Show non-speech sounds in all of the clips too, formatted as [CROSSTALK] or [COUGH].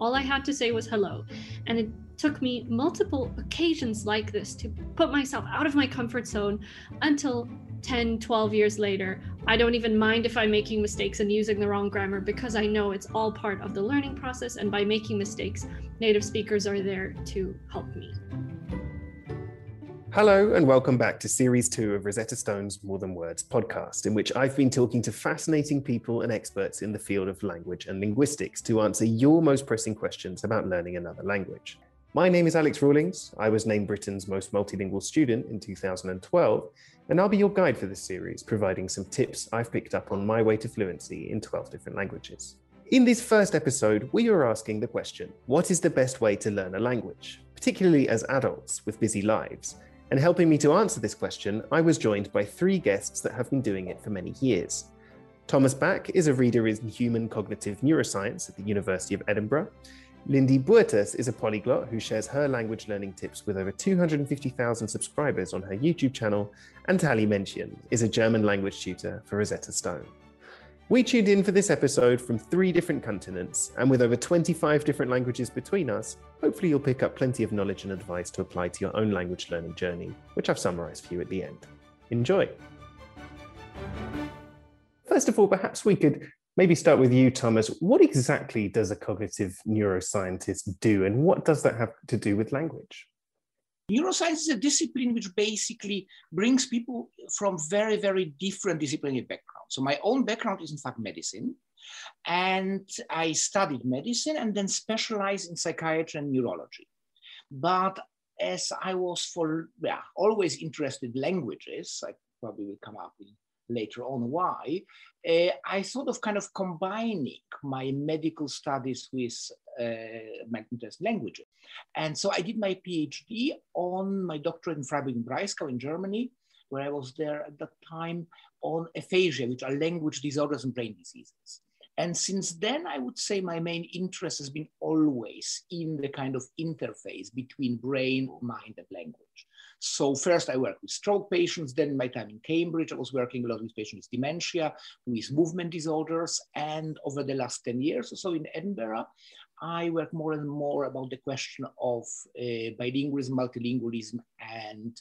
all I had to say was hello. And it took me multiple occasions like this to put myself out of my comfort zone until 10, 12 years later, I don't even mind if I'm making mistakes and using the wrong grammar because I know it's all part of the learning process. And by making mistakes, native speakers are there to help me. Hello, and welcome back to Series 2 of Rosetta Stone's More Than Words podcast, in which I've been talking to fascinating people and experts in the field of language and linguistics to answer your most pressing questions about learning another language. My name is Alex Rawlings. I was named Britain's most multilingual student in 2012, and I'll be your guide for this series, providing some tips I've picked up on my way to fluency in 12 different languages. In this first episode, we are asking the question what is the best way to learn a language, particularly as adults with busy lives? And helping me to answer this question, I was joined by three guests that have been doing it for many years. Thomas Bak is a reader in human cognitive neuroscience at the University of Edinburgh. Lindie Botes is a polyglot who shares her language learning tips with over 250,000 subscribers on her YouTube channel. And Tali Mention is a German language tutor for Rosetta Stone. We tuned in for this episode from three different continents, and with over 25 different languages between us, hopefully you'll pick up plenty of knowledge and advice to apply to your own language learning journey, which I've summarized for you at the end. Enjoy! First of all, perhaps we could maybe start with you, Thomas. What exactly does a cognitive neuroscientist do, and what does that have to do with language? Neuroscience is a discipline which basically brings people from very, very different disciplinary backgrounds so my own background is in fact medicine. And I studied medicine and then specialized in psychiatry and neurology. But as I was for yeah, always interested in languages, I probably will come up with later on why, uh, I thought of kind of combining my medical studies with uh, in languages. And so I did my PhD on my doctorate in Freiburg im Breisgau in Germany, where I was there at that time on aphasia, which are language disorders and brain diseases. And since then, I would say my main interest has been always in the kind of interface between brain, mind, and language. So first I worked with stroke patients, then my time in Cambridge, I was working a lot with patients with dementia, with movement disorders. And over the last 10 years or so in Edinburgh, I work more and more about the question of uh, bilingualism, multilingualism, and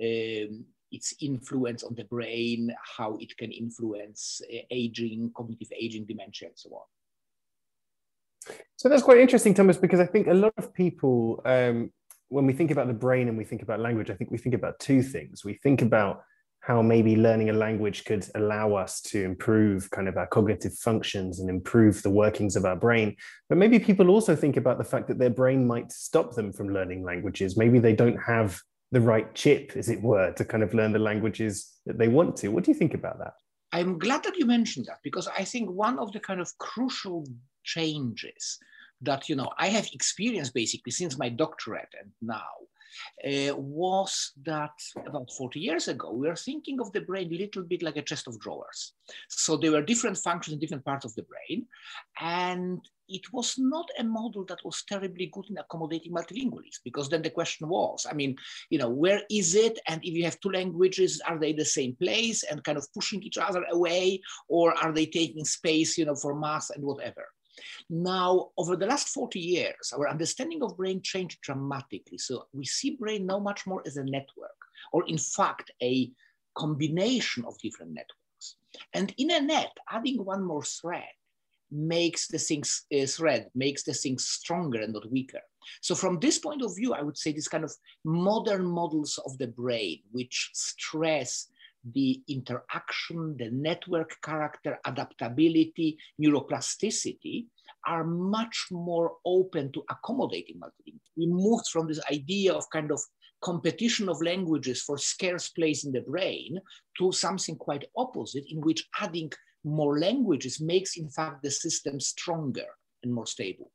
um, its influence on the brain, how it can influence uh, aging, cognitive aging, dementia, and so on. So that's quite interesting, Thomas, because I think a lot of people, um, when we think about the brain and we think about language, I think we think about two things. We think about how maybe learning a language could allow us to improve kind of our cognitive functions and improve the workings of our brain. But maybe people also think about the fact that their brain might stop them from learning languages. Maybe they don't have the right chip, as it were, to kind of learn the languages that they want to. What do you think about that? I'm glad that you mentioned that because I think one of the kind of crucial changes that you know I have experienced basically since my doctorate and now uh, was that about 40 years ago, we were thinking of the brain a little bit like a chest of drawers. So there were different functions in different parts of the brain. And it was not a model that was terribly good in accommodating multilingualism, because then the question was, I mean, you know, where is it? And if you have two languages, are they the same place and kind of pushing each other away, or are they taking space, you know, for mass and whatever? Now, over the last 40 years, our understanding of brain changed dramatically. So we see brain now much more as a network, or in fact, a combination of different networks. And in a net, adding one more thread makes the things uh, thread, makes the things stronger and not weaker. So from this point of view, I would say this kind of modern models of the brain, which stress the interaction, the network character, adaptability, neuroplasticity are much more open to accommodating multilingual. We moved from this idea of kind of competition of languages for scarce place in the brain to something quite opposite in which adding more languages makes in fact the system stronger and more stable.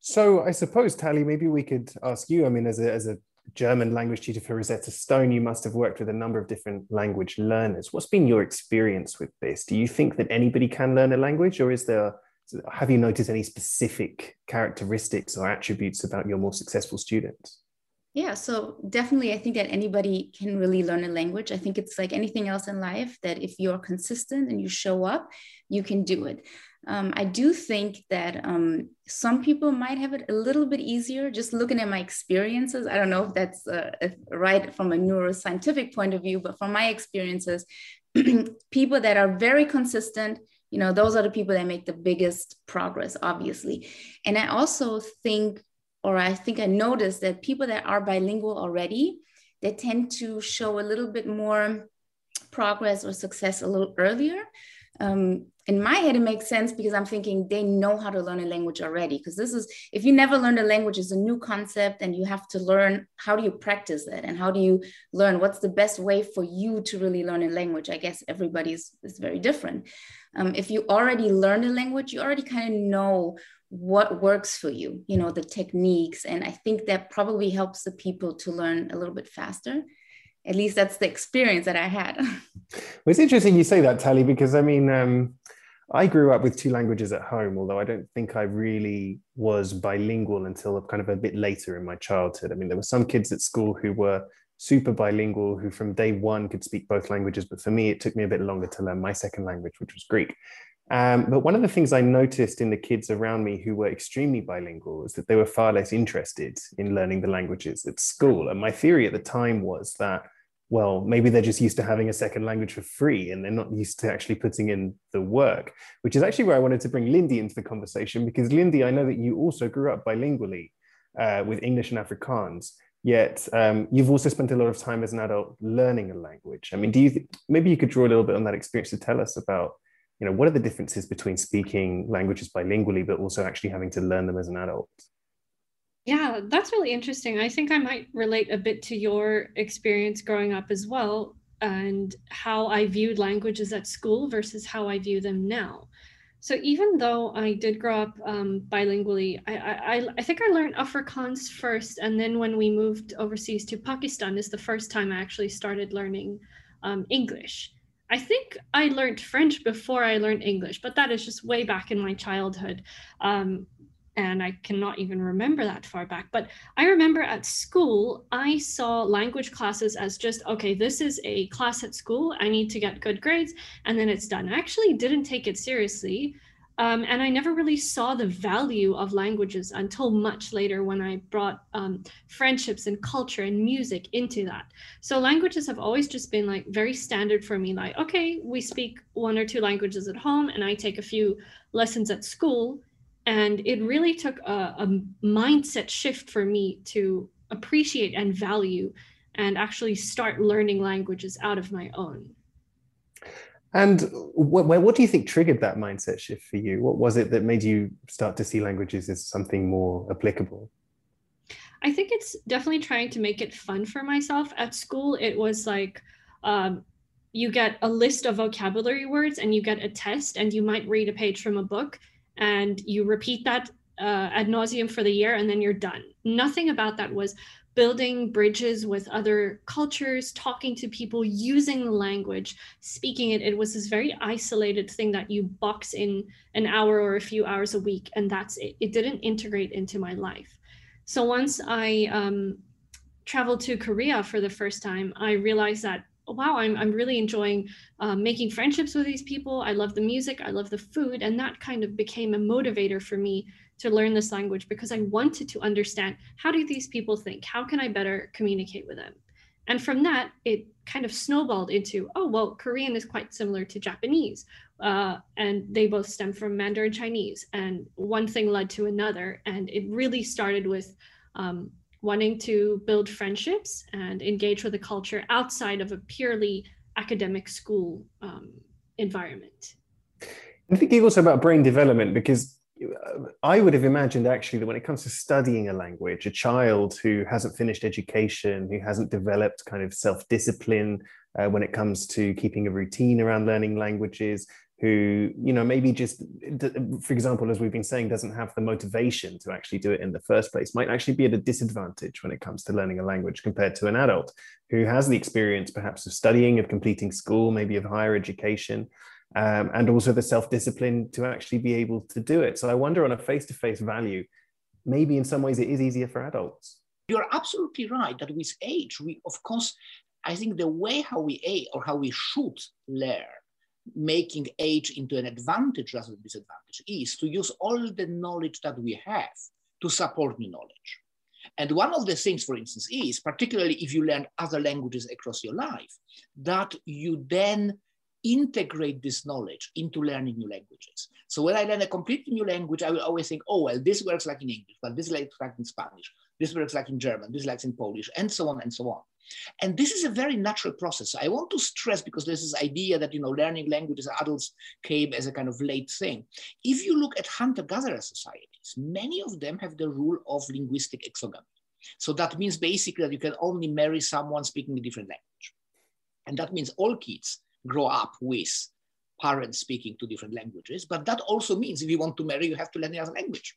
So I suppose, Tali, maybe we could ask you, I mean, as a, as a German language tutor for Rosetta Stone, you must have worked with a number of different language learners. What's been your experience with this? Do you think that anybody can learn a language, or is there have you noticed any specific characteristics or attributes about your more successful students? Yeah, so definitely, I think that anybody can really learn a language. I think it's like anything else in life that if you're consistent and you show up, you can do it. Um, I do think that um, some people might have it a little bit easier just looking at my experiences. I don't know if that's uh, right from a neuroscientific point of view, but from my experiences, [CLEARS THROAT] people that are very consistent, you know, those are the people that make the biggest progress, obviously. And I also think, or I think I noticed that people that are bilingual already, they tend to show a little bit more progress or success a little earlier. Um, in my head, it makes sense because I'm thinking they know how to learn a language already. Because this is, if you never learned a language, it's a new concept, and you have to learn how do you practice it and how do you learn what's the best way for you to really learn a language. I guess everybody's is very different. Um, if you already learned a language, you already kind of know what works for you, you know, the techniques. And I think that probably helps the people to learn a little bit faster at least that's the experience that I had. [LAUGHS] well, it's interesting you say that, Tali, because I mean, um, I grew up with two languages at home, although I don't think I really was bilingual until kind of a bit later in my childhood. I mean, there were some kids at school who were super bilingual, who from day one could speak both languages. But for me, it took me a bit longer to learn my second language, which was Greek. Um, but one of the things I noticed in the kids around me who were extremely bilingual is that they were far less interested in learning the languages at school. And my theory at the time was that well, maybe they're just used to having a second language for free and they're not used to actually putting in the work, which is actually where I wanted to bring Lindie into the conversation because Lindie, I know that you also grew up bilingually uh, with English and Afrikaans, yet um, you've also spent a lot of time as an adult learning a language. I mean, do you th- maybe you could draw a little bit on that experience to tell us about, you know, what are the differences between speaking languages bilingually, but also actually having to learn them as an adult? Yeah, that's really interesting. I think I might relate a bit to your experience growing up as well and how I viewed languages at school versus how I view them now. So even though I did grow up um, bilingually, I, I, I think I learned Afrikaans first, and then when we moved overseas to Pakistan, is the first time I actually started learning um, English. I think I learned French before I learned English, but that is just way back in my childhood. Um, and I cannot even remember that far back. But I remember at school, I saw language classes as just, okay, this is a class at school. I need to get good grades, and then it's done. I actually didn't take it seriously. Um, and I never really saw the value of languages until much later when I brought um, friendships and culture and music into that. So languages have always just been like very standard for me. Like, okay, we speak one or two languages at home, and I take a few lessons at school and it really took a, a mindset shift for me to appreciate and value and actually start learning languages out of my own. And what, what do you think triggered that mindset shift for you? What was it that made you start to see languages as something more applicable? I think it's definitely trying to make it fun for myself. At school, it was like um, you get a list of vocabulary words and you get a test, and you might read a page from a book and you repeat that uh, ad nauseum for the year and then you're done. Nothing about that was building bridges with other cultures, talking to people, using the language, speaking it. It was this very isolated thing that you box in an hour or a few hours a week, and that's it. It didn't integrate into my life. So once I um, traveled to Korea for the first time, I realized that wow, I'm, I'm really enjoying uh, making friendships with these people. I love the music, I love the food. And that kind of became a motivator for me to learn this language because I wanted to understand how do these people think? How can I better communicate with them? And from that, it kind of snowballed into, oh, well, Korean is quite similar to Japanese. Uh, and they both stem from Mandarin Chinese. And one thing led to another. And it really started with um, wanting to build friendships and engage with the culture outside of a purely academic school um, environment. I'm thinking also about brain development because uh, I would have imagined actually that when it comes to studying a language, a child who hasn't finished education, who hasn't developed kind of self discipline uh, when it comes to keeping a routine around learning languages, who you know maybe just for example as we've been saying doesn't have the motivation to actually do it in the first place might actually be at a disadvantage when it comes to learning a language compared to an adult who has the experience perhaps of studying of completing school maybe of higher education um, and also the self-discipline to actually be able to do it. So i wonder on a face-to-face value maybe in some ways it is easier for adults. You're absolutely right that with age we of course i think the way how we age or how we should learn making age into an advantage rather than disadvantage is to use all the knowledge that we have to support new knowledge. And one of the things, for instance, is particularly if you learn other languages across your life, that you then integrate this knowledge into learning new languages. So when I learn a completely new language, I will always think, oh, well, this works like in English, but this works like in Spanish, this works like in German, this works in Polish, and so on and so on. And this is a very natural process. I want to stress because there's this idea that you know learning languages adults came as a kind of late thing. If you look at hunter-gatherer societies, many of them have the rule of linguistic exogamy. So that means basically that you can only marry someone speaking a different language. And that means all kids grow up with parents speaking two different languages. But that also means if you want to marry, you have to learn another language.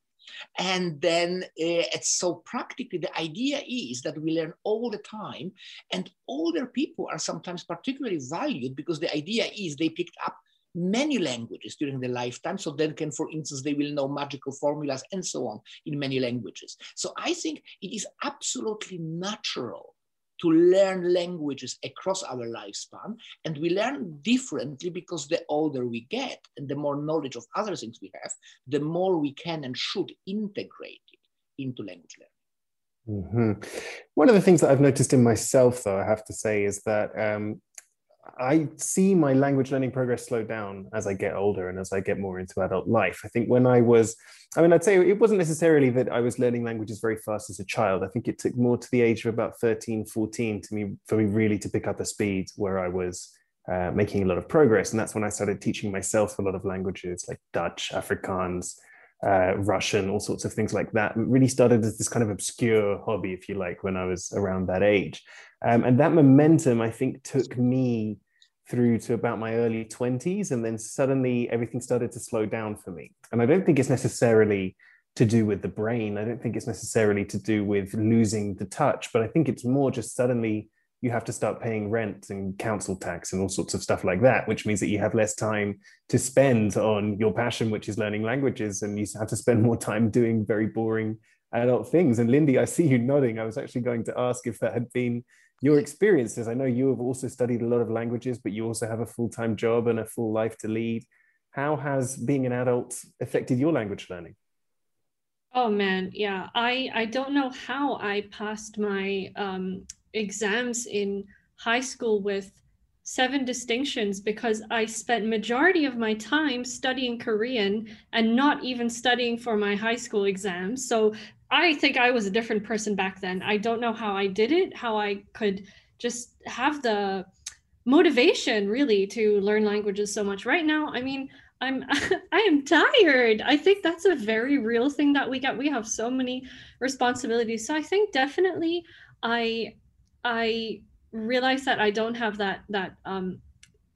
And then uh, it's so practically, the idea is that we learn all the time and older people are sometimes particularly valued because the idea is they picked up many languages during their lifetime. So then can, for instance, they will know magical formulas and so on in many languages. So I think it is absolutely natural to learn languages across our lifespan. And we learn differently because the older we get and the more knowledge of other things we have, the more we can and should integrate it into language learning. Mm-hmm. One of the things that I've noticed in myself, though, I have to say, is that um, I see my language learning progress slow down as I get older and as I get more into adult life. I think when I was, I mean, I'd say it wasn't necessarily that I was learning languages very fast as a child. I think it took more to the age of about 13, 14 to me, for me really to pick up a speed where I was uh, making a lot of progress. And that's when I started teaching myself a lot of languages like Dutch, Afrikaans, uh, Russian, all sorts of things like that. It really started as this kind of obscure hobby, if you like, when I was around that age. Um, and that momentum, I think, took me through to about my early 20s. And then suddenly everything started to slow down for me. And I don't think it's necessarily to do with the brain. I don't think it's necessarily to do with losing the touch, but I think it's more just suddenly you have to start paying rent and council tax and all sorts of stuff like that, which means that you have less time to spend on your passion, which is learning languages, and you have to spend more time doing very boring adult things. And Lindie, I see you nodding. I was actually going to ask if that had been your experiences. I know you have also studied a lot of languages, but you also have a full time job and a full life to lead. How has being an adult affected your language learning? Oh man, yeah. I I don't know how I passed my um, exams in high school with seven distinctions because I spent majority of my time studying Korean and not even studying for my high school exams. So I think I was a different person back then. I don't know how I did it, how I could just have the motivation really to learn languages so much. Right now, I mean, I'm [LAUGHS] I am tired. I think that's a very real thing that we get. We have so many responsibilities. So I think definitely I I realize that I don't have that that um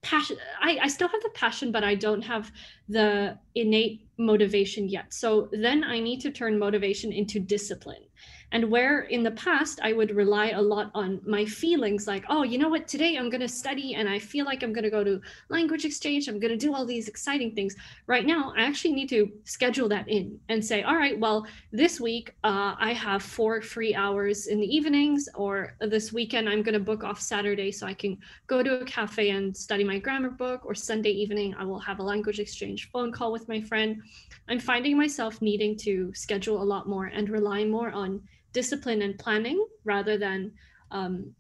passion I, I still have the passion but i don't have the innate motivation yet. So then i need to turn motivation into discipline and where in the past I would rely a lot on my feelings, like, oh, you know what, today I'm going to study and I feel like I'm going to go to language exchange, I'm going to do all these exciting things. Right now, I actually need to schedule that in and say, all right, well, this week uh, I have four free hours in the evenings, or this weekend I'm going to book off Saturday so I can go to a cafe and study my grammar book, or Sunday evening I will have a language exchange phone call with my friend. I'm finding myself needing to schedule a lot more and rely more on discipline and planning rather than um,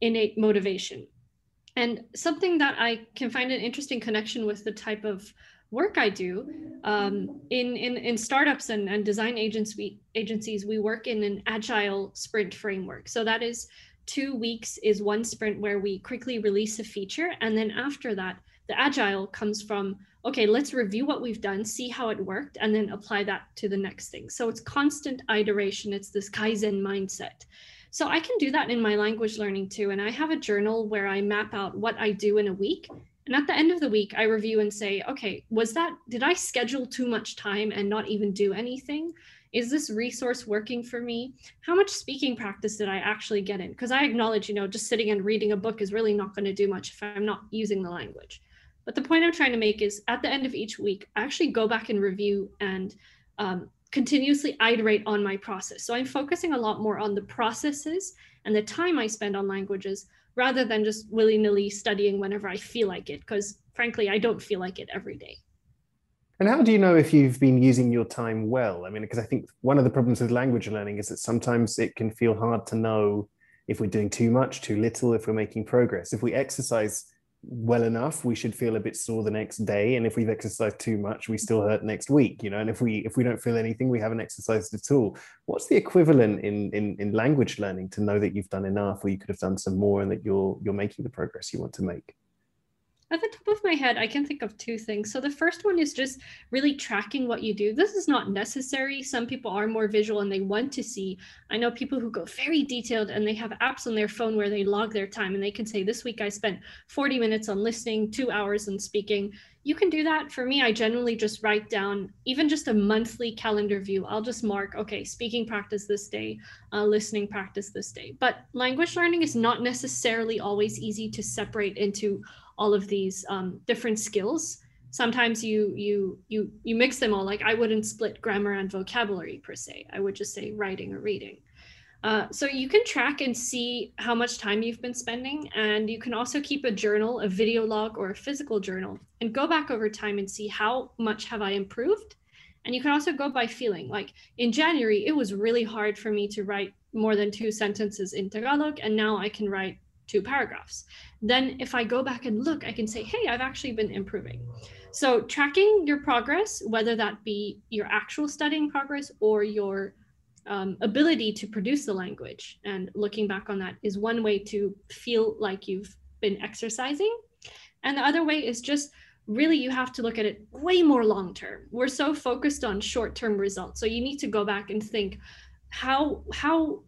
innate motivation. And something that I can find an interesting connection with the type of work I do um, in, in, in startups and, and design agents, we, agencies, we work in an agile sprint framework. So that is two weeks is one sprint where we quickly release a feature. And then after that, the agile comes from okay, let's review what we've done, see how it worked, and then apply that to the next thing. So it's constant iteration. It's this Kaizen mindset. So I can do that in my language learning too. And I have a journal where I map out what I do in a week. And at the end of the week, I review and say, okay, was that, did I schedule too much time and not even do anything? Is this resource working for me? How much speaking practice did I actually get in? Because I acknowledge, you know, just sitting and reading a book is really not going to do much if I'm not using the language. But the point I'm trying to make is at the end of each week, I actually go back and review and um, continuously iterate on my process. So I'm focusing a lot more on the processes and the time I spend on languages rather than just willy nilly studying whenever I feel like it. Because frankly, I don't feel like it every day. And how do you know if you've been using your time well? I mean, because I think one of the problems with language learning is that sometimes it can feel hard to know if we're doing too much, too little, if we're making progress. If we exercise well enough, we should feel a bit sore the next day. And if we've exercised too much, we still hurt next week, you know. And if we if we don't feel anything, we haven't exercised at all. What's the equivalent in in, in language learning to know that you've done enough or you could have done some more and that you're you're making the progress you want to make? At the top of my head, I can think of two things. So the first one is just really tracking what you do. This is not necessary. Some people are more visual and they want to see. I know people who go very detailed and they have apps on their phone where they log their time and they can say, This week I spent 40 minutes on listening, two hours on speaking. You can do that. For me, I generally just write down even just a monthly calendar view. I'll just mark, okay, speaking practice this day, uh, listening practice this day. But language learning is not necessarily always easy to separate into all of these um, different skills. Sometimes you you you you mix them all. Like i wouldn't split grammar and vocabulary per se. I would just say writing or reading. Uh, so you can track and see how much time you've been spending and you can also keep a journal a video log or a physical journal and go back over time and see how much have i improved. And you can also go by feeling. Like in january it was really hard for me to write more than two sentences in tagalog and now i can write two paragraphs. Then if I go back and look, I can say, hey, I've actually been improving. So tracking your progress, whether that be your actual studying progress or your um, ability to produce the language and looking back on that is one way to feel like you've been exercising. And the other way is just really you have to look at it way more long term. We're so focused on short term results. So you need to go back and think how how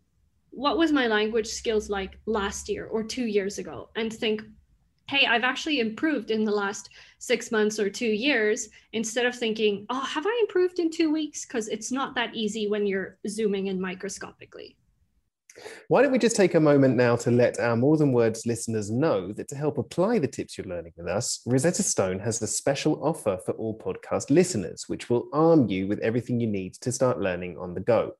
what was my language skills like last year or two years ago? And think hey i've actually improved in the last six months or two years instead of thinking oh have i improved in two weeks? Because it's not that easy when you're zooming in microscopically. Why don't we just take a moment now to let our More Than Words listeners know that to help apply the tips you're learning with us, Rosetta Stone has a special offer for all podcast listeners, which will arm you with everything you need to start learning on the go.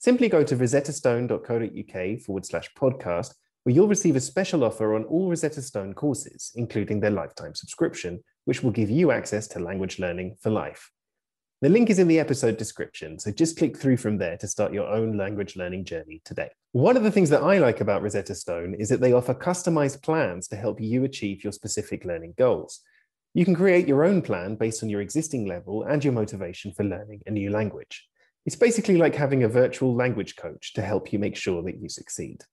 Simply go to rosettastone.co.uk forward slash podcast, where you'll receive a special offer on all Rosetta Stone courses, including their lifetime subscription, which will give you access to language learning for life. The link is in the episode description, so just click through from there to start your own language learning journey today. One of the things that I like about Rosetta Stone is that they offer customized plans to help you achieve your specific learning goals. You can create your own plan based on your existing level and your motivation for learning a new language. It's basically like having a virtual language coach to help you make sure that you succeed.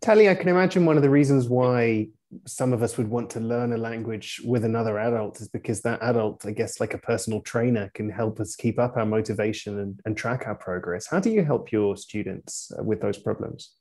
Tali, I can imagine one of the reasons why some of us would want to learn a language with another adult is because that adult, I guess, like a personal trainer, can help us keep up our motivation and, and track our progress. How do you help your students uh, with those problems?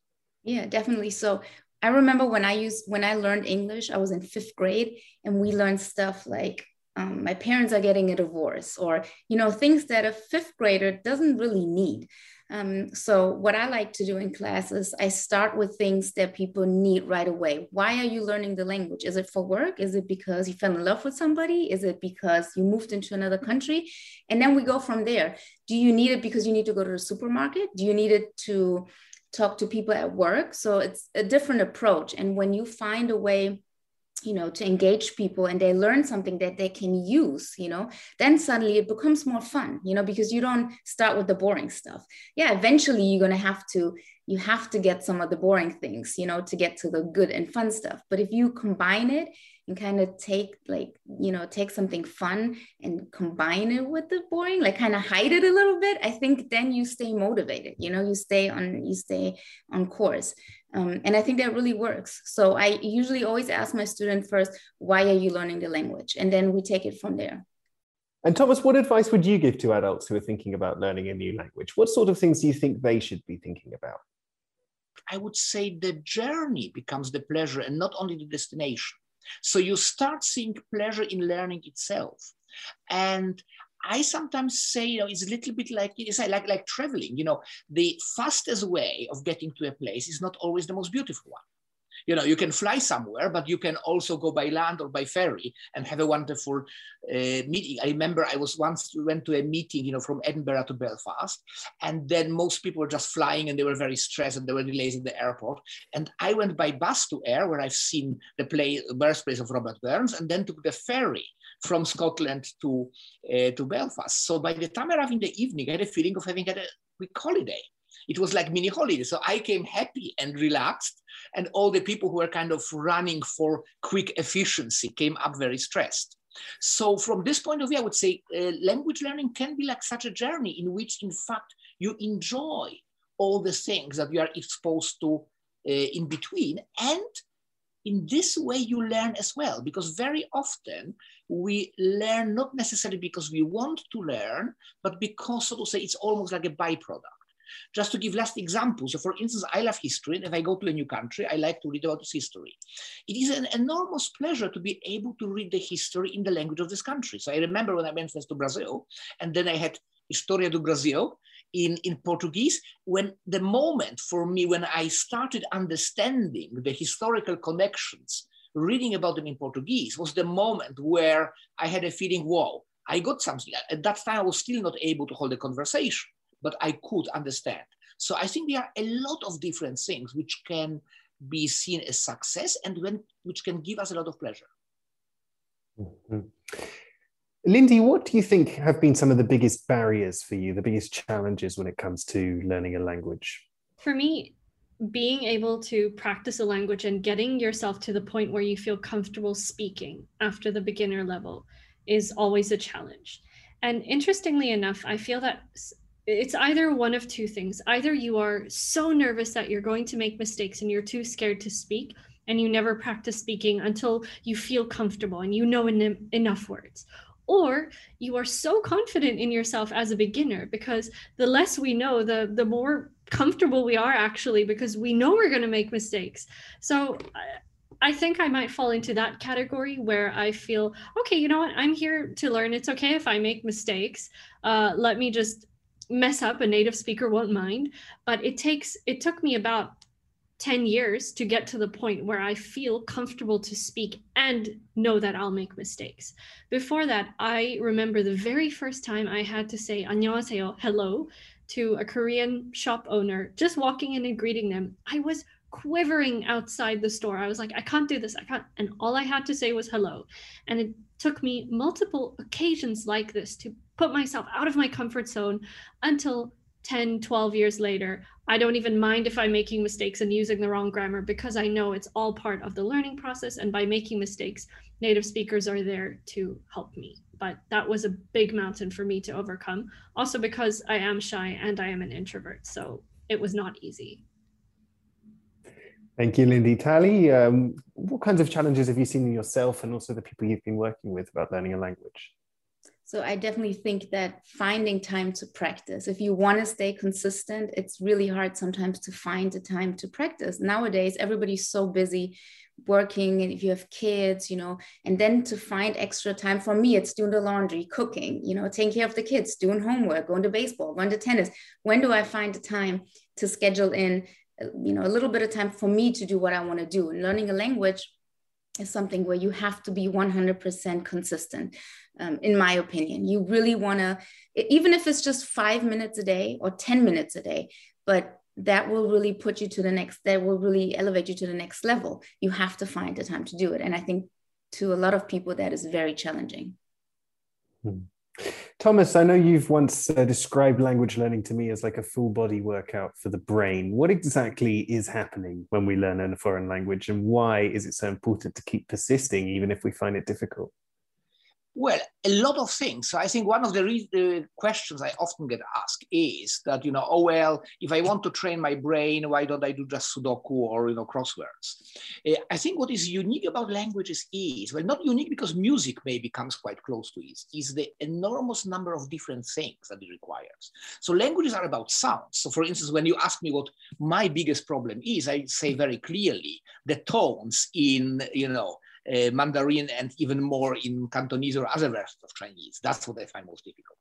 Yeah, definitely. So I remember when I used when I learned English, I was in fifth grade, and we learned stuff like um, my parents are getting a divorce or you know things that a fifth grader doesn't really need. Um, so what i like to do in class is i start with things that people need right away. Why are you learning the language? Is it for work? Is it because you fell in love with somebody? Is it because you moved into another country? And then we go from there. Do you need it because you need to go to the supermarket? Do you need it to talk to people at work? So it's a different approach. And when you find a way you know to engage people and they learn something that they can use you know then suddenly it becomes more fun you know because you don't start with the boring stuff. Yeah eventually you're going to have to you have to get some of the boring things you know to get to the good and fun stuff. But if you combine it and kind of take like you know take something fun and combine it with the boring like kind of hide it a little bit i think then you stay motivated you know you stay on you stay on course um, and I think that really works. So I usually always ask my student first, why are you learning the language? And then we take it from there. And Thomas, what advice would you give to adults who are thinking about learning a new language? What sort of things do you think they should be thinking about? I would say the journey becomes the pleasure and not only the destination. So you start seeing pleasure in learning itself. And I sometimes say, you know, it's a little bit like it's like like traveling. You know, the fastest way of getting to a place is not always the most beautiful one. you know, you can fly somewhere, but you can also go by land or by ferry and have a wonderful uh, meeting. I remember I was once went to a meeting, you know, from Edinburgh to Belfast, and then most people were just flying and they were very stressed and there were delays in the airport. And I went by bus to Ayr, where I've seen the play birthplace of Robert Burns, and then took the ferry from Scotland to uh, to Belfast. So by the time I arrived in the evening, I had a feeling of having had a quick holiday it was like mini holiday. So I came happy and relaxed, and all the people who were kind of running for quick efficiency came up very stressed. So from this point of view, I would say uh, language learning can be like such a journey in which, in fact, you enjoy all the things that you are exposed to uh, in between. And in this way, you learn as well, because very often we learn not necessarily because we want to learn, but because, so to say, it's almost like a byproduct. Just to give last examples, so for instance, I love history, and if I go to a new country, I like to read about its history. It is an enormous pleasure to be able to read the history in the language of this country. So I remember when I went first to Brazil, and then I had Historia do Brasil in, in Portuguese, when the moment for me when I started understanding the historical connections, reading about them in Portuguese, was the moment where I had a feeling, whoa, I got something. At that time, I was still not able to hold a conversation but I could understand. So I think there are a lot of different things which can be seen as success and when, which can give us a lot of pleasure. Mm-hmm. Lindie, what do you think have been some of the biggest barriers for you, the biggest challenges when it comes to learning a language? For me, being able to practice a language and getting yourself to the point where you feel comfortable speaking after the beginner level is always a challenge. And interestingly enough, I feel that it's either one of two things. Either you are so nervous that you're going to make mistakes and you're too scared to speak, and you never practice speaking until you feel comfortable and you know en- enough words. Or you are so confident in yourself as a beginner because the less we know, the the more comfortable we are actually because we know we're going to make mistakes. So I think I might fall into that category where I feel, okay, you know what? I'm here to learn. It's okay if I make mistakes. Uh, let me just mess up a native speaker won't mind but it takes it took me about 10 years to get to the point where I feel comfortable to speak and know that I'll make mistakes. Before that, I remember the very first time I had to say 안녕하세요, hello, to a Korean shop owner, just walking in and greeting them. I was quivering outside the store. I was like, I can't do this. I can't. And all I had to say was hello. And it took me multiple occasions like this to put myself out of my comfort zone until 10, 12 years later, I don't even mind if I'm making mistakes and using the wrong grammar because I know it's all part of the learning process. And by making mistakes, native speakers are there to help me. But that was a big mountain for me to overcome. Also, because I am shy and I am an introvert. So it was not easy. Thank you, Lindie. Tali, um, what kinds of challenges have you seen in yourself and also the people you've been working with about learning a language? So I definitely think that finding time to practice, if you want to stay consistent, it's really hard sometimes to find the time to practice. Nowadays, everybody's so busy working and if you have kids, you know, and then to find extra time for me, it's doing the laundry, cooking, you know, taking care of the kids, doing homework, going to baseball, going to tennis. When do I find the time to schedule in, uh, you know, a little bit of time for me to do what I want to do? And Learning a language is something where you have to be 100% consistent um, in my opinion. You really want to even if it's just five minutes a day or 10 minutes a day but that will really put you to the next that will really elevate you to the next level. You have to find the time to do it. And i think to a lot of people that is very challenging. Hmm. Thomas, I know you've once uh, described language learning to me as like a full body workout for the brain. What exactly is happening when we learn a foreign language, and why is it so important to keep persisting even if we find it difficult? Well, a lot of things. So I think one of the re- questions I often get asked is that, you know, oh, well, if I want to train my brain, why don't I do just Sudoku or, you know, crosswords? Uh, I think what is unique about languages is, well, not unique because music maybe comes quite close to it, is the enormous number of different things that it requires. So languages are about sounds. So for instance, when you ask me what my biggest problem is, I say very clearly the tones in, you know, uh, Mandarin and even more in Cantonese or other versions of Chinese. That's what I find most difficult.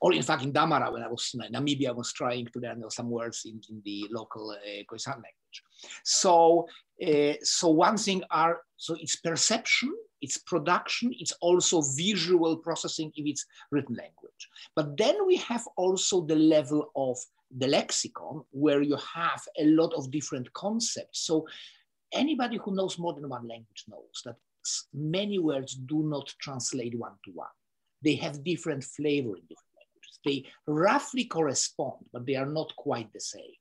Or in fact, in Damara, when I was in Namibia, I was trying to learn some words in, in the local uh, Khoisan language. So, uh, so one thing are, so it's perception, it's production, it's also visual processing if it's written language. But then we have also the level of the lexicon where you have a lot of different concepts. So anybody who knows more than one language knows that many words do not translate one to one. They have different flavor in different languages. They roughly correspond, but they are not quite the same.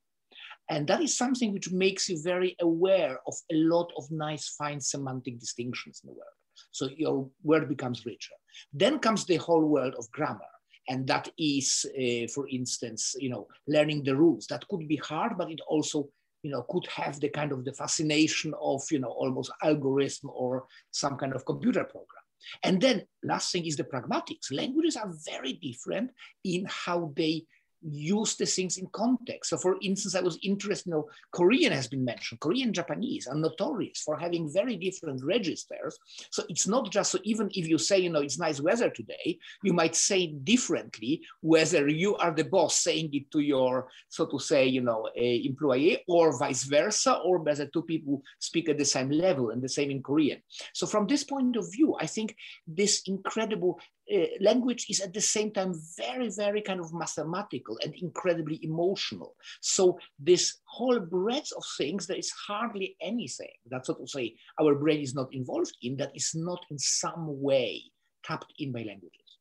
And that is something which makes you very aware of a lot of nice, fine semantic distinctions in the world. So your word becomes richer. Then comes the whole world of grammar. And that is, uh, for instance, you know, learning the rules. That could be hard, but it also you know, could have the kind of the fascination of, you know, almost algorithm or some kind of computer program. And then last thing is the pragmatics. Languages are very different in how they use the things in context. So for instance, I was interested, you know, Korean has been mentioned. Korean Japanese are notorious for having very different registers. So it's not just, so even if you say, you know, it's nice weather today, you might say differently whether you are the boss saying it to your, so to say, you know, employee or vice versa, or whether two people speak at the same level and the same in Korean. So from this point of view, I think this incredible Uh, language is at the same time very, very kind of mathematical and incredibly emotional. So this whole breadth of things, there is hardly anything that, so to say, our brain is not involved in that is not in some way tapped in by languages.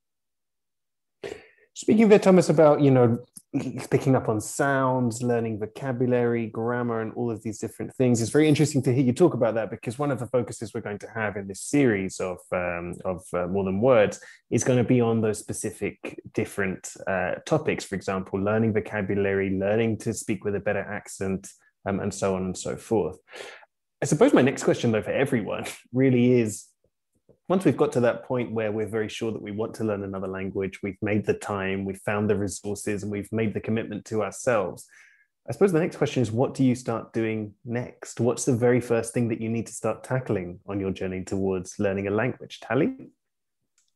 Speaking there, Thomas, about you know [LAUGHS] picking up on sounds, learning vocabulary, grammar, and all of these different things. It's very interesting to hear you talk about that because one of the focuses we're going to have in this series of um, of uh, more than words is going to be on those specific different uh, topics. For example, learning vocabulary, learning to speak with a better accent, um, and so on and so forth. I suppose my next question, though, for everyone [LAUGHS] really is once we've got to that point where we're very sure that we want to learn another language, we've made the time, we've found the resources, and we've made the commitment to ourselves. I suppose the next question is what do you start doing next? What's the very first thing that you need to start tackling on your journey towards learning a language? Tali?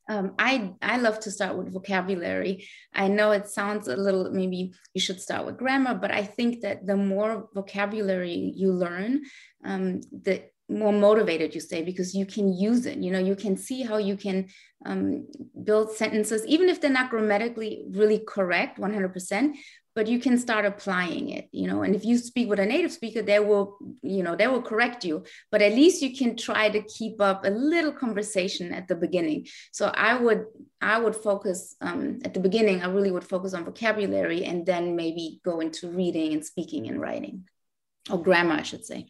Um, I I love to start with vocabulary. I know it sounds a little maybe you should start with grammar, but I think that the more vocabulary you learn, um, the more motivated you stay because you can use it you know you can see how you can um, build sentences even if they're not grammatically really correct 100% but you can start applying it you know and if you speak with a native speaker they will you know they will correct you but at least you can try to keep up a little conversation at the beginning. So i would i would focus um, at the beginning i really would focus on vocabulary and then maybe go into reading and speaking and writing or grammar, I should say.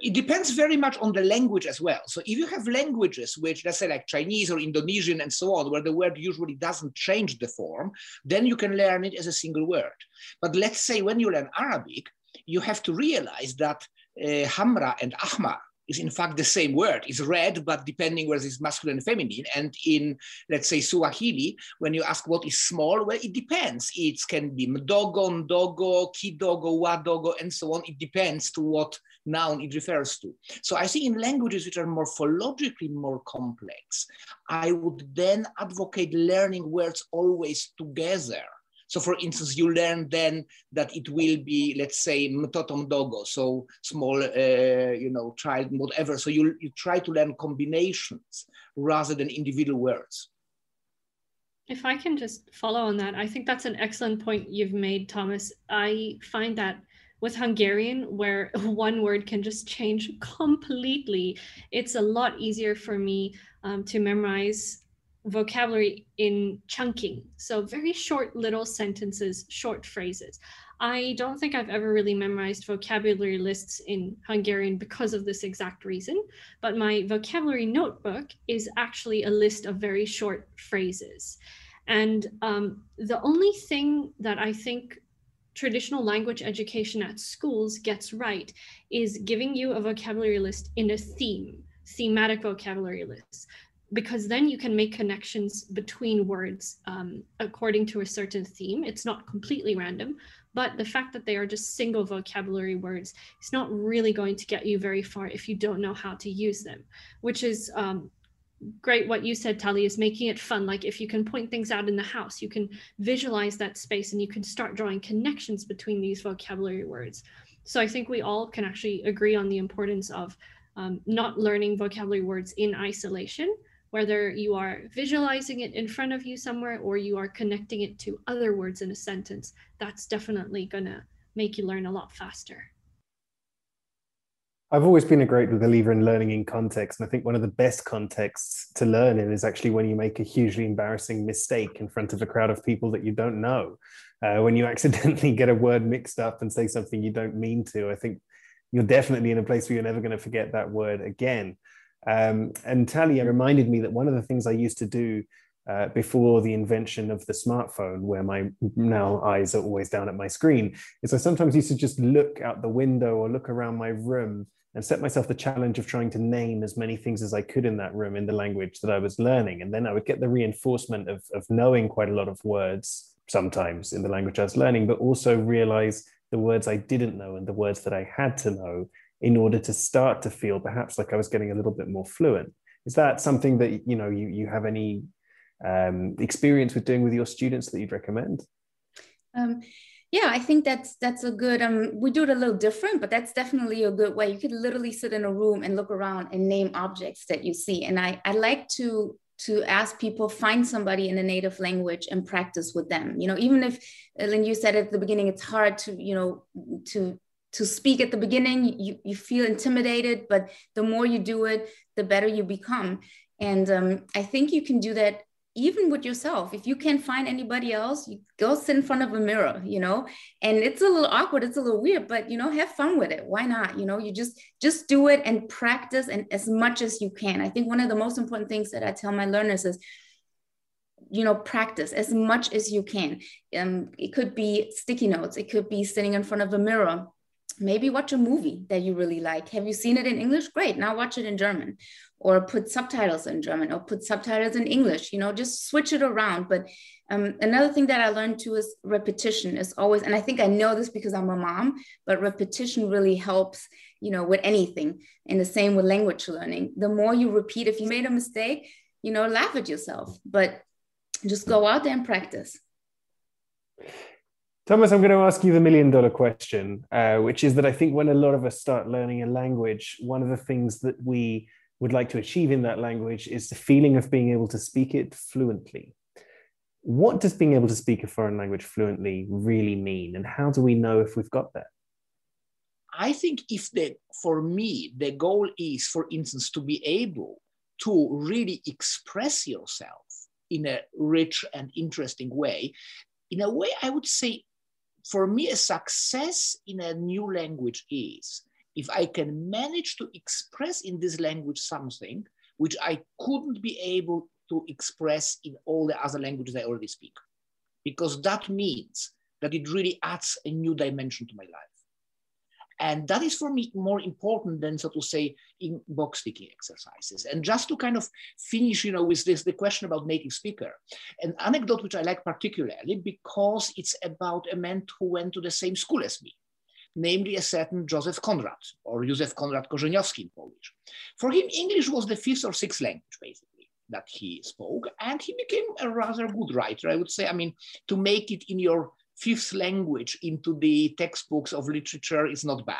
It depends very much on the language as well. So if you have languages which, let's say, like Chinese or Indonesian and so on, where the word usually doesn't change the form, then you can learn it as a single word. But let's say when you learn Arabic, you have to realize that uh, Hamra and Ahmar is in fact the same word. It's red, but depending whether it's masculine and feminine. And in, let's say, Swahili, when you ask what is small, well, it depends. It can be mdogo, ndogo, kidogo, wadogo, and so on. It depends to what noun it refers to. So I think in languages which are morphologically more complex, I would then advocate learning words always together so for instance, you learn then that it will be, let's say, mtoto mdogo, so small, uh, you know, child, whatever. So you, you try to learn combinations rather than individual words. If I can just follow on that, I think that's an excellent point you've made, Thomas. I find that with Hungarian, where [LAUGHS] one word can just change completely, it's a lot easier for me um, to memorize vocabulary in chunking. So very short little sentences, short phrases. I don't think I've ever really memorized vocabulary lists in Hungarian because of this exact reason, but my vocabulary notebook is actually a list of very short phrases. And um, the only thing that I think traditional language education at schools gets right is giving you a vocabulary list in a theme, thematic vocabulary lists because then you can make connections between words um, according to a certain theme. It's not completely random, but the fact that they are just single vocabulary words is not really going to get you very far if you don't know how to use them, which is um, great what you said, Tali, is making it fun. Like if you can point things out in the house, you can visualize that space and you can start drawing connections between these vocabulary words. So I think we all can actually agree on the importance of um, not learning vocabulary words in isolation, whether you are visualizing it in front of you somewhere or you are connecting it to other words in a sentence. That's definitely going to make you learn a lot faster. I've always been a great believer in learning in context. And I think one of the best contexts to learn in is actually when you make a hugely embarrassing mistake in front of a crowd of people that you don't know. Uh, when you [LAUGHS] accidentally get a word mixed up and say something you don't mean to, I think you're definitely in a place where you're never going to forget that word again. Um, and Talia reminded me that one of the things I used to do uh, before the invention of the smartphone, where my now eyes are always down at my screen, is I sometimes used to just look out the window or look around my room and set myself the challenge of trying to name as many things as I could in that room in the language that I was learning. And then I would get the reinforcement of, of knowing quite a lot of words sometimes in the language I was learning, but also realize the words I didn't know and the words that I had to know in order to start to feel perhaps like I was getting a little bit more fluent. Is that something that you know you, you have any um, experience with doing with your students that you'd recommend? Um, yeah i think that's that's a good um we do it a little different but that's definitely a good way you could literally sit in a room and look around and name objects that you see and i i like to to ask people find somebody in a native language and practice with them you know even if Lynn, you said at the beginning it's hard to you know to to speak at the beginning you, you feel intimidated but the more you do it the better you become. And um, i think you can do that even with yourself. If you can't find anybody else you go sit in front of a mirror you know? And it's a little awkward it's a little weird but you know have fun with it. Why not? You know you just just do it and practice and as much as you can. I think one of the most important things that i tell my learners is you know practice as much as you can. Um, it could be sticky notes. It could be sitting in front of a mirror maybe watch a movie that you really like. Have you seen it in English? Great. Now watch it in German or put subtitles in German or put subtitles in English, you know, just switch it around. But um, another thing that I learned too is repetition is always, and I think I know this because I'm a mom, but repetition really helps, you know, with anything. And the same with language learning. The more you repeat, if you made a mistake, you know, laugh at yourself, but just go out there and practice. Thomas, I'm going to ask you the million dollar question, uh, which is that I think when a lot of us start learning a language, one of the things that we would like to achieve in that language is the feeling of being able to speak it fluently. What does being able to speak a foreign language fluently really mean, and how do we know if we've got that? I think if the, for me, the goal is, for instance, to be able to really express yourself in a rich and interesting way, in a way, I would say for me, a success in a new language is if I can manage to express in this language something which I couldn't be able to express in all the other languages I already speak. Because that means that it really adds a new dimension to my life. And that is for me more important than, so to say, in box ticking exercises. And just to kind of finish, you know, with this, the question about native speaker, an anecdote which I like particularly because it's about a man who went to the same school as me, namely a certain Joseph Conrad or Józef Konrad Korzeniowski in Polish. For him, English was the fifth or sixth language, basically, that he spoke. And he became a rather good writer, I would say. I mean, to make it in your fifth language into the textbooks of literature is not bad.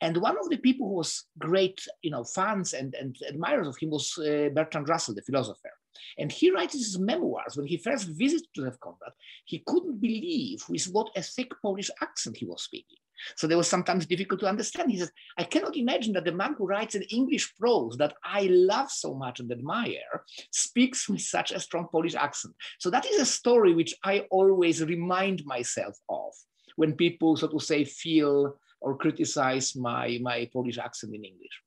And one of the people who was great, you know, fans and, and admirers of him was uh, Bertrand Russell, the philosopher. And he writes his memoirs when he first visited Joseph Conrad. He couldn't believe with what a thick Polish accent he was speaking. So there was sometimes difficult to understand. He says, I cannot imagine that the man who writes in English prose that I love so much and admire speaks with such a strong Polish accent. So that is a story which I always remind myself of when people, so to say, feel or criticize my, my Polish accent in English.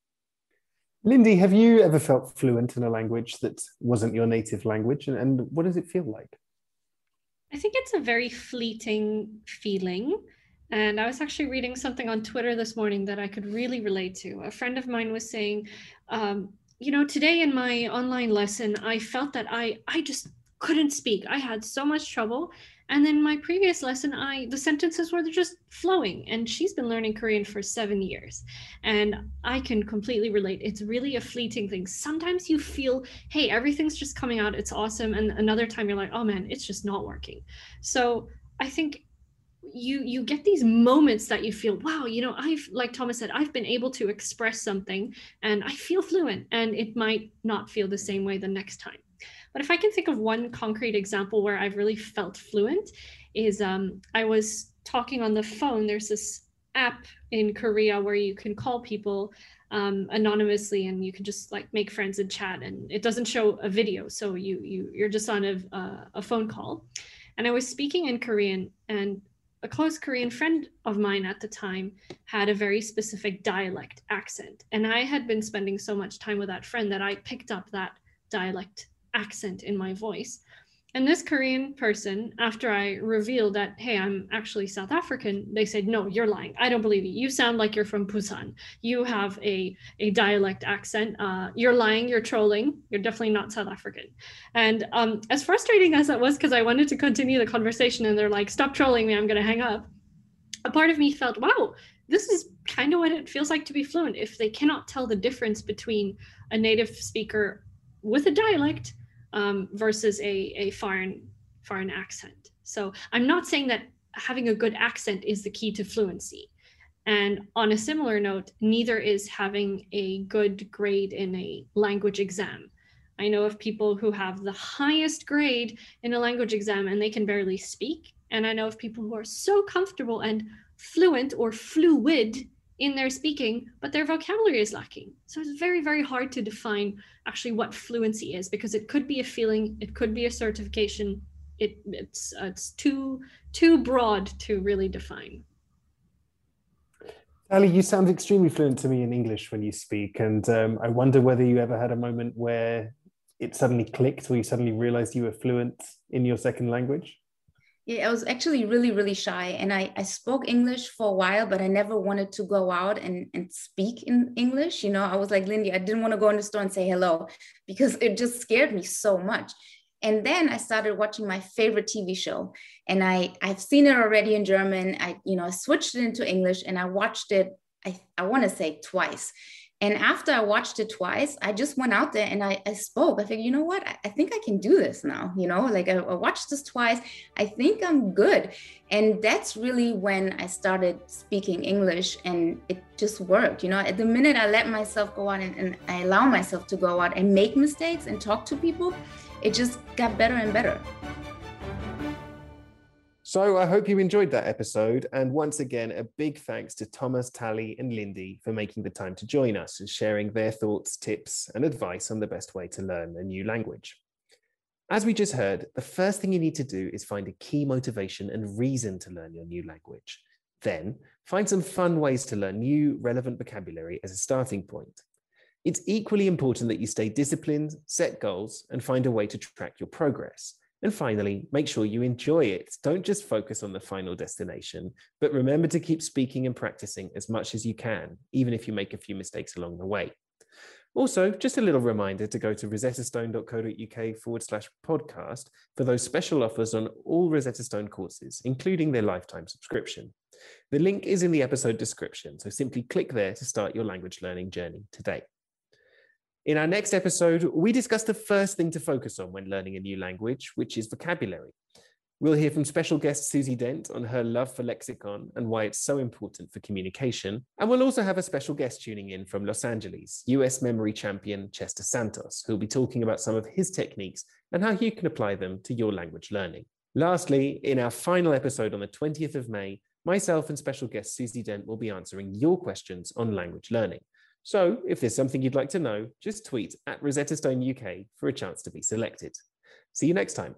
Lindie, have you ever felt fluent in a language that wasn't your native language? And, and what does it feel like? I think it's a very fleeting feeling. And I was actually reading something on Twitter this morning that I could really relate to. A friend of mine was saying, um, you know, today in my online lesson, I felt that I I just couldn't speak. I had so much trouble. And then my previous lesson, I the sentences were just flowing. And she's been learning Korean for seven years. And I can completely relate. It's really a fleeting thing. Sometimes you feel, hey, everything's just coming out, it's awesome. And another time you're like, oh man, it's just not working. So I think you you get these moments that you feel wow you know i've like thomas said i've been able to express something and i feel fluent and it might not feel the same way the next time. But if i can think of one concrete example where i've really felt fluent is um, i was talking on the phone. There's this app in korea where you can call people um, anonymously and you can just like make friends and chat and it doesn't show a video. So you you you're just on a, uh, a phone call. And i was speaking in korean and a close Korean friend of mine at the time had a very specific dialect accent. And I had been spending so much time with that friend that I picked up that dialect accent in my voice. And this Korean person, after I revealed that, hey, I'm actually South African, they said, no, you're lying. I don't believe you. You sound like you're from Busan. You have a, a dialect accent. Uh, you're lying. You're trolling. You're definitely not South African. And um, as frustrating as that was, because I wanted to continue the conversation and they're like, stop trolling me. I'm going to hang up. A part of me felt, wow, this is kind of what it feels like to be fluent. If they cannot tell the difference between a native speaker with a dialect um, versus a, a foreign foreign accent. So I'm not saying that having a good accent is the key to fluency. And on a similar note, neither is having a good grade in a language exam. I know of people who have the highest grade in a language exam and they can barely speak. And I know of people who are so comfortable and fluent or fluid in their speaking, but their vocabulary is lacking. So it's very, very hard to define actually what fluency is because it could be a feeling, it could be a certification. It, it's uh, it's too too broad to really define. Ali, you sound extremely fluent to me in English when you speak, and um, I wonder whether you ever had a moment where it suddenly clicked, where you suddenly realized you were fluent in your second language. Yeah, I was actually really, really shy. And I, I spoke English for a while, but I never wanted to go out and, and speak in English. You know, I was like, Lindie, I didn't want to go in the store and say hello because it just scared me so much. And then I started watching my favorite TV show. And I, I've seen it already in German. I, you know, switched it into English and I watched it, I, I want to say twice. And after I watched it twice, I just went out there and I, I spoke. I think, you know what? I, I, think I can do this now. You know, like I, I, watched this twice. I think I'm good. And that's really when I started speaking English and it just worked. You know, at the minute I let myself go out and, and I allow myself to go out and make mistakes and talk to people, it just got better and better. So I hope you enjoyed that episode. And once again, a big thanks to Thomas, Tally, and Lindie for making the time to join us and sharing their thoughts, tips, and advice on the best way to learn a new language. As we just heard, the first thing you need to do is find a key motivation and reason to learn your new language. Then find some fun ways to learn new relevant vocabulary as a starting point. It's equally important that you stay disciplined, set goals, and find a way to track your progress. And finally, make sure you enjoy it. Don't just focus on the final destination, but remember to keep speaking and practicing as much as you can, even if you make a few mistakes along the way. Also, just a little reminder to go to rosettastone.co.uk forward slash podcast for those special offers on all Rosetta Stone courses, including their lifetime subscription. The link is in the episode description, so simply click there to start your language learning journey today. In our next episode, we discuss the first thing to focus on when learning a new language, which is vocabulary. We'll hear from special guest Susie Dent on her love for lexicon and why it's so important for communication. And we'll also have a special guest tuning in from Los Angeles, US memory champion Chester Santos, who'll be talking about some of his techniques and how you can apply them to your language learning. Lastly, in our final episode on the 20th of May, myself and special guest Susie Dent will be answering your questions on language learning. So if there's something you'd like to know, just tweet at Rosetta Stone UK for a chance to be selected. See you next time.